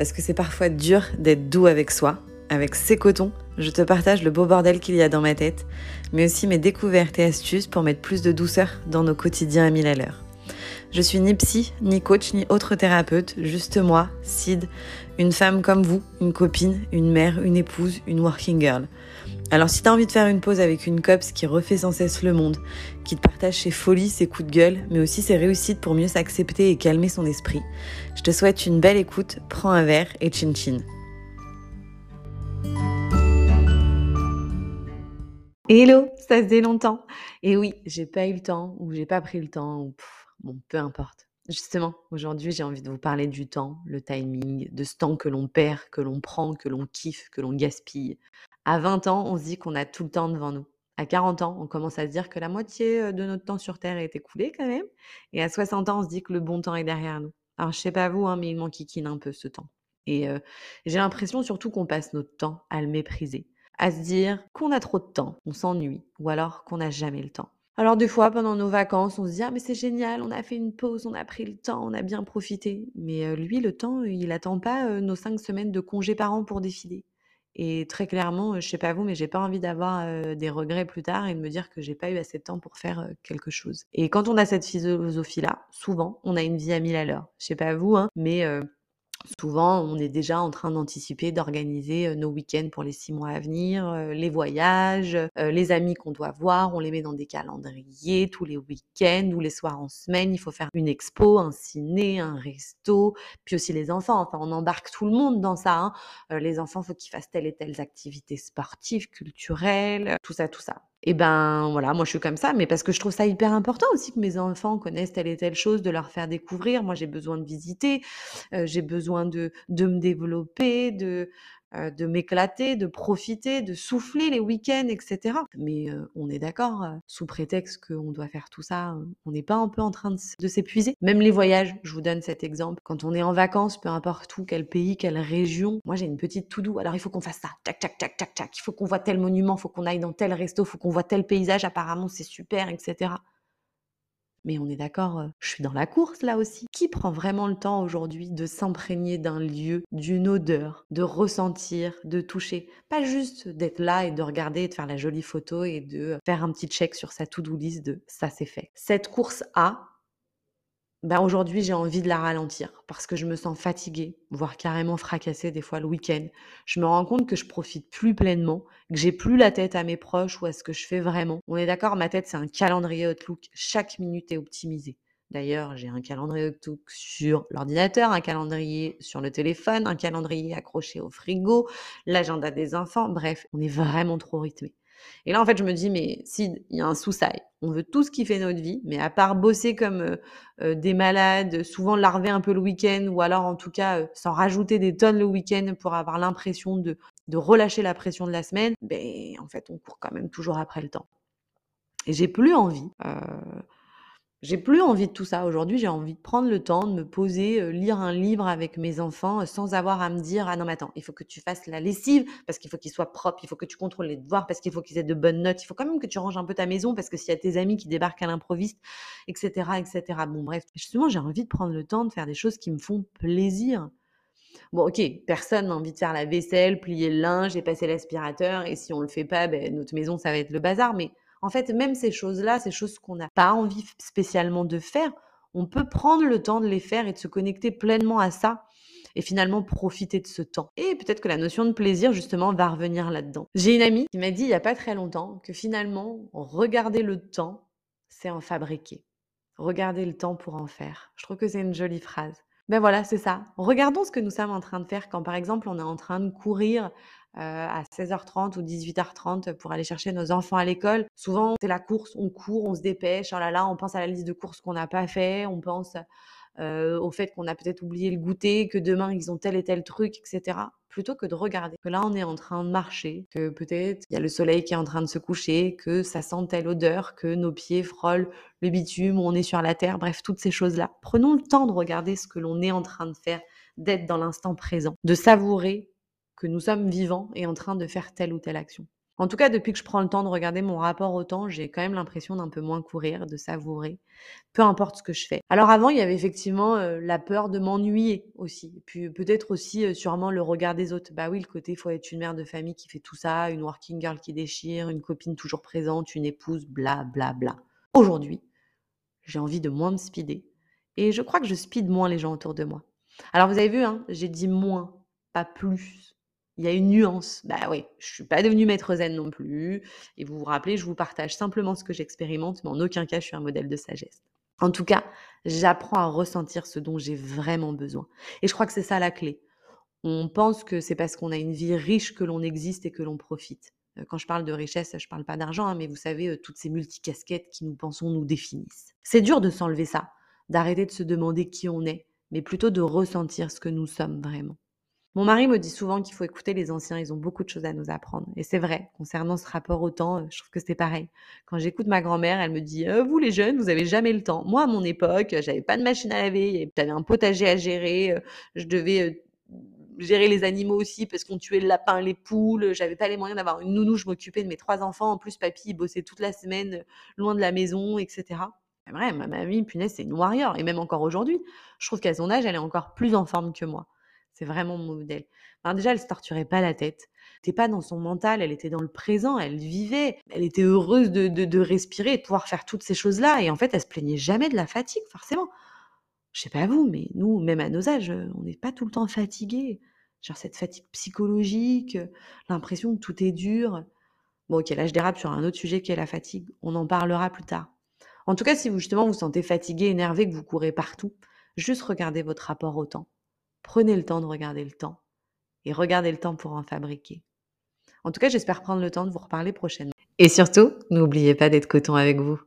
parce que c'est parfois dur d'être doux avec soi. Avec ces cotons, je te partage le beau bordel qu'il y a dans ma tête, mais aussi mes découvertes et astuces pour mettre plus de douceur dans nos quotidiens à mille à l'heure. Je suis ni psy, ni coach, ni autre thérapeute, juste moi, Sid, une femme comme vous, une copine, une mère, une épouse, une working girl. Alors si t'as envie de faire une pause avec une copse qui refait sans cesse le monde, qui te partage ses folies, ses coups de gueule, mais aussi ses réussites pour mieux s'accepter et calmer son esprit, je te souhaite une belle écoute, prends un verre et chin chin. Hello, ça faisait longtemps. Et oui, j'ai pas eu le temps, ou j'ai pas pris le temps, ou bon, peu importe. Justement, aujourd'hui, j'ai envie de vous parler du temps, le timing, de ce temps que l'on perd, que l'on prend, que l'on kiffe, que l'on gaspille. À 20 ans, on se dit qu'on a tout le temps devant nous. À 40 ans, on commence à se dire que la moitié de notre temps sur Terre est écoulé quand même. Et à 60 ans, on se dit que le bon temps est derrière nous. Alors, je sais pas vous, hein, mais il m'enquiquine un peu ce temps. Et j'ai l'impression surtout qu'on passe notre temps à le mépriser, à se dire qu'on a trop de temps, on s'ennuie, ou alors qu'on n'a jamais le temps. Alors des fois, pendant nos vacances, on se dit ah mais c'est génial, on a fait une pause, on a pris le temps, on a bien profité. Mais lui, le temps, il n'attend pas nos cinq semaines de congés par an pour défiler. Et très clairement, je sais pas vous, mais j'ai pas envie d'avoir des regrets plus tard et de me dire que j'ai pas eu assez de temps pour faire quelque chose. Et quand on a cette philosophie-là, souvent, on a une vie à mille à l'heure. Je sais pas vous, hein, mais Souvent, on est déjà en train d'anticiper, d'organiser nos week-ends pour les six mois à venir, les voyages, les amis qu'on doit voir, on les met dans des calendriers tous les week-ends ou les soirs en semaine. Il faut faire une expo, un ciné, un resto, puis aussi les enfants. Enfin, on embarque tout le monde dans ça. Hein. les enfants, faut qu'ils fassent telle et telle activités sportives, culturelles, tout ça, tout ça. Et ben voilà, moi je suis comme ça, mais parce que je trouve ça hyper important aussi que mes enfants connaissent telle et telle chose, de leur faire découvrir. Moi j'ai besoin de visiter, j'ai besoin de, de me développer, de, euh, de m'éclater, de profiter, de souffler les week-ends, etc. Mais euh, on est d'accord, euh, sous prétexte qu'on doit faire tout ça, on n'est pas un peu en train de, s'épuiser. Même les voyages, je vous donne cet exemple. Quand on est en vacances, peu importe où, quel pays, quelle région, moi j'ai une petite tout doux. Alors il faut qu'on fasse ça, tac, tac, tac, tac, tac. Il faut qu'on voit tel monument, il faut qu'on aille dans tel resto, il faut qu'on voit tel paysage, apparemment c'est super, etc. Mais on est d'accord, je suis dans la course là aussi. Qui prend vraiment le temps aujourd'hui de s'imprégner d'un lieu, d'une odeur, de ressentir, de toucher? Pas juste d'être là et de regarder et de faire la jolie photo et de faire un petit check sur sa to-do list de ça c'est fait. Cette course A, bah, aujourd'hui, j'ai envie de la ralentir parce que je me sens fatiguée, voire carrément fracassée des fois le week-end. Je me rends compte que je profite plus pleinement, que j'ai plus la tête à mes proches ou à ce que je fais vraiment. On est d'accord, ma tête, c'est un calendrier Outlook. Chaque minute est optimisée. D'ailleurs, j'ai un calendrier Outlook sur l'ordinateur, un calendrier sur le téléphone, un calendrier accroché au frigo, l'agenda des enfants. Bref, on est vraiment trop rythmé. Et là, en fait, je me dis, mais si, il y a un sous-sail. On veut tout ce qui fait notre vie, mais à part bosser comme des malades, souvent larver un peu le week-end, ou alors en tout cas s'en rajouter des tonnes le week-end pour avoir l'impression de, de relâcher la pression de la semaine, ben, en fait, on court quand même toujours après le temps. Et j'ai plus envie. J'ai plus envie de tout ça. Aujourd'hui, j'ai envie de prendre le temps de me poser, lire un livre avec mes enfants, sans avoir à me dire: «Ah non, mais attends, il faut que tu fasses la lessive parce qu'il faut qu'il soit propre, il faut que tu contrôles les devoirs parce qu'il faut qu'ils aient de bonnes notes, il faut quand même que tu ranges un peu ta maison parce que s'il y a tes amis qui débarquent à l'improviste» etc., etc. Bon bref, justement, j'ai envie de prendre le temps de faire des choses qui me font plaisir. Bon, OK, personne n'a envie de faire la vaisselle, plier le linge et passer l'aspirateur et si on le fait pas, ben notre maison, ça va être le bazar, mais en fait, même ces choses-là, ces choses qu'on n'a pas envie spécialement de faire, on peut prendre le temps de les faire et de se connecter pleinement à ça et finalement profiter de ce temps. Et peut-être que la notion de plaisir, justement, va revenir là-dedans. J'ai une amie qui m'a dit il n'y a pas très longtemps que finalement, regarder le temps, c'est en fabriquer. Regarder le temps pour en faire. Je trouve que c'est une jolie phrase. Ben voilà, c'est ça. Regardons ce que nous sommes en train de faire quand, par exemple, on est en train de courir à 16h30 ou 18h30 pour aller chercher nos enfants à l'école. Souvent, c'est la course, on court, on se dépêche, oh là là, on pense à la liste de courses qu'on n'a pas fait, on pense au fait qu'on a peut-être oublié le goûter, que demain ils ont tel et tel truc, etc. Plutôt que de regarder que là on est en train de marcher, que peut-être il y a le soleil qui est en train de se coucher, que ça sent telle odeur, que nos pieds frôlent le bitume on est sur la terre, bref, toutes ces choses-là. Prenons le temps de regarder ce que l'on est en train de faire, d'être dans l'instant présent, de savourer que nous sommes vivants et en train de faire telle ou telle action. En tout cas, depuis que je prends le temps de regarder mon rapport au temps, j'ai quand même l'impression d'un peu moins courir, de savourer, peu importe ce que je fais. Alors avant, il y avait effectivement euh, la peur de m'ennuyer aussi. Puis peut-être aussi euh, sûrement le regard des autres. Bah oui, le côté, il faut être une mère de famille qui fait tout ça, une working girl qui déchire, une copine toujours présente, une épouse, bla bla bla. Aujourd'hui, j'ai envie de moins me speeder. Et je crois que je speed moins les gens autour de moi. Alors vous avez vu, hein, j'ai dit moins, pas plus. Il y a une nuance. Bah oui, je suis pas devenue maître zen non plus. Et vous vous rappelez, je vous partage simplement ce que j'expérimente, mais en aucun cas je suis un modèle de sagesse. En tout cas, j'apprends à ressentir ce dont j'ai vraiment besoin. Et je crois que c'est ça la clé. On pense que c'est parce qu'on a une vie riche que l'on existe et que l'on profite. Euh, quand je parle de richesse, je parle pas d'argent, hein, mais vous savez, euh, toutes ces multicasquettes qui nous pensons nous définissent. C'est dur de s'enlever ça, d'arrêter de se demander qui on est, mais plutôt de ressentir ce que nous sommes vraiment. Mon mari me dit souvent qu'il faut écouter les anciens, ils ont beaucoup de choses à nous apprendre. Et c'est vrai, concernant ce rapport au temps, euh, je trouve que c'est pareil. Quand j'écoute ma grand-mère, elle me dit «Euh, Vous les jeunes, vous avez jamais le temps. Moi, à mon époque, j'avais pas de machine à laver, j'avais un potager à gérer, euh, je devais gérer les animaux aussi parce qu'on tuait le lapin, les poules, j'avais pas les moyens d'avoir une nounou, je m'occupais de mes trois enfants. En plus, papy, il bossait toute la semaine loin de la maison, etc. C'est vrai, ma mamie, punaise, c'est une warrior. Et même encore aujourd'hui, je trouve qu'à son âge, elle est encore plus en forme que moi. C'est vraiment mon modèle. déjà, elle se torturait pas la tête. Elle pas dans son mental, elle était dans le présent, elle vivait, elle était heureuse de, respirer et de pouvoir faire toutes ces choses-là. Et en fait, elle se plaignait jamais de la fatigue, forcément. Je sais pas vous, mais nous, même à nos âges, on n'est pas tout le temps fatigué. Genre cette fatigue psychologique, l'impression que tout est dur. Bon, ok, là, je dérape sur un autre sujet qui est la fatigue. On en parlera plus tard. En tout cas, si vous justement vous sentez fatigué, énervé, que vous courez partout, juste regardez votre rapport au temps. Prenez le temps de regarder le temps et regardez le temps pour en fabriquer. En tout cas, j'espère prendre le temps de vous reparler prochainement. Et surtout, n'oubliez pas d'être coton avec vous.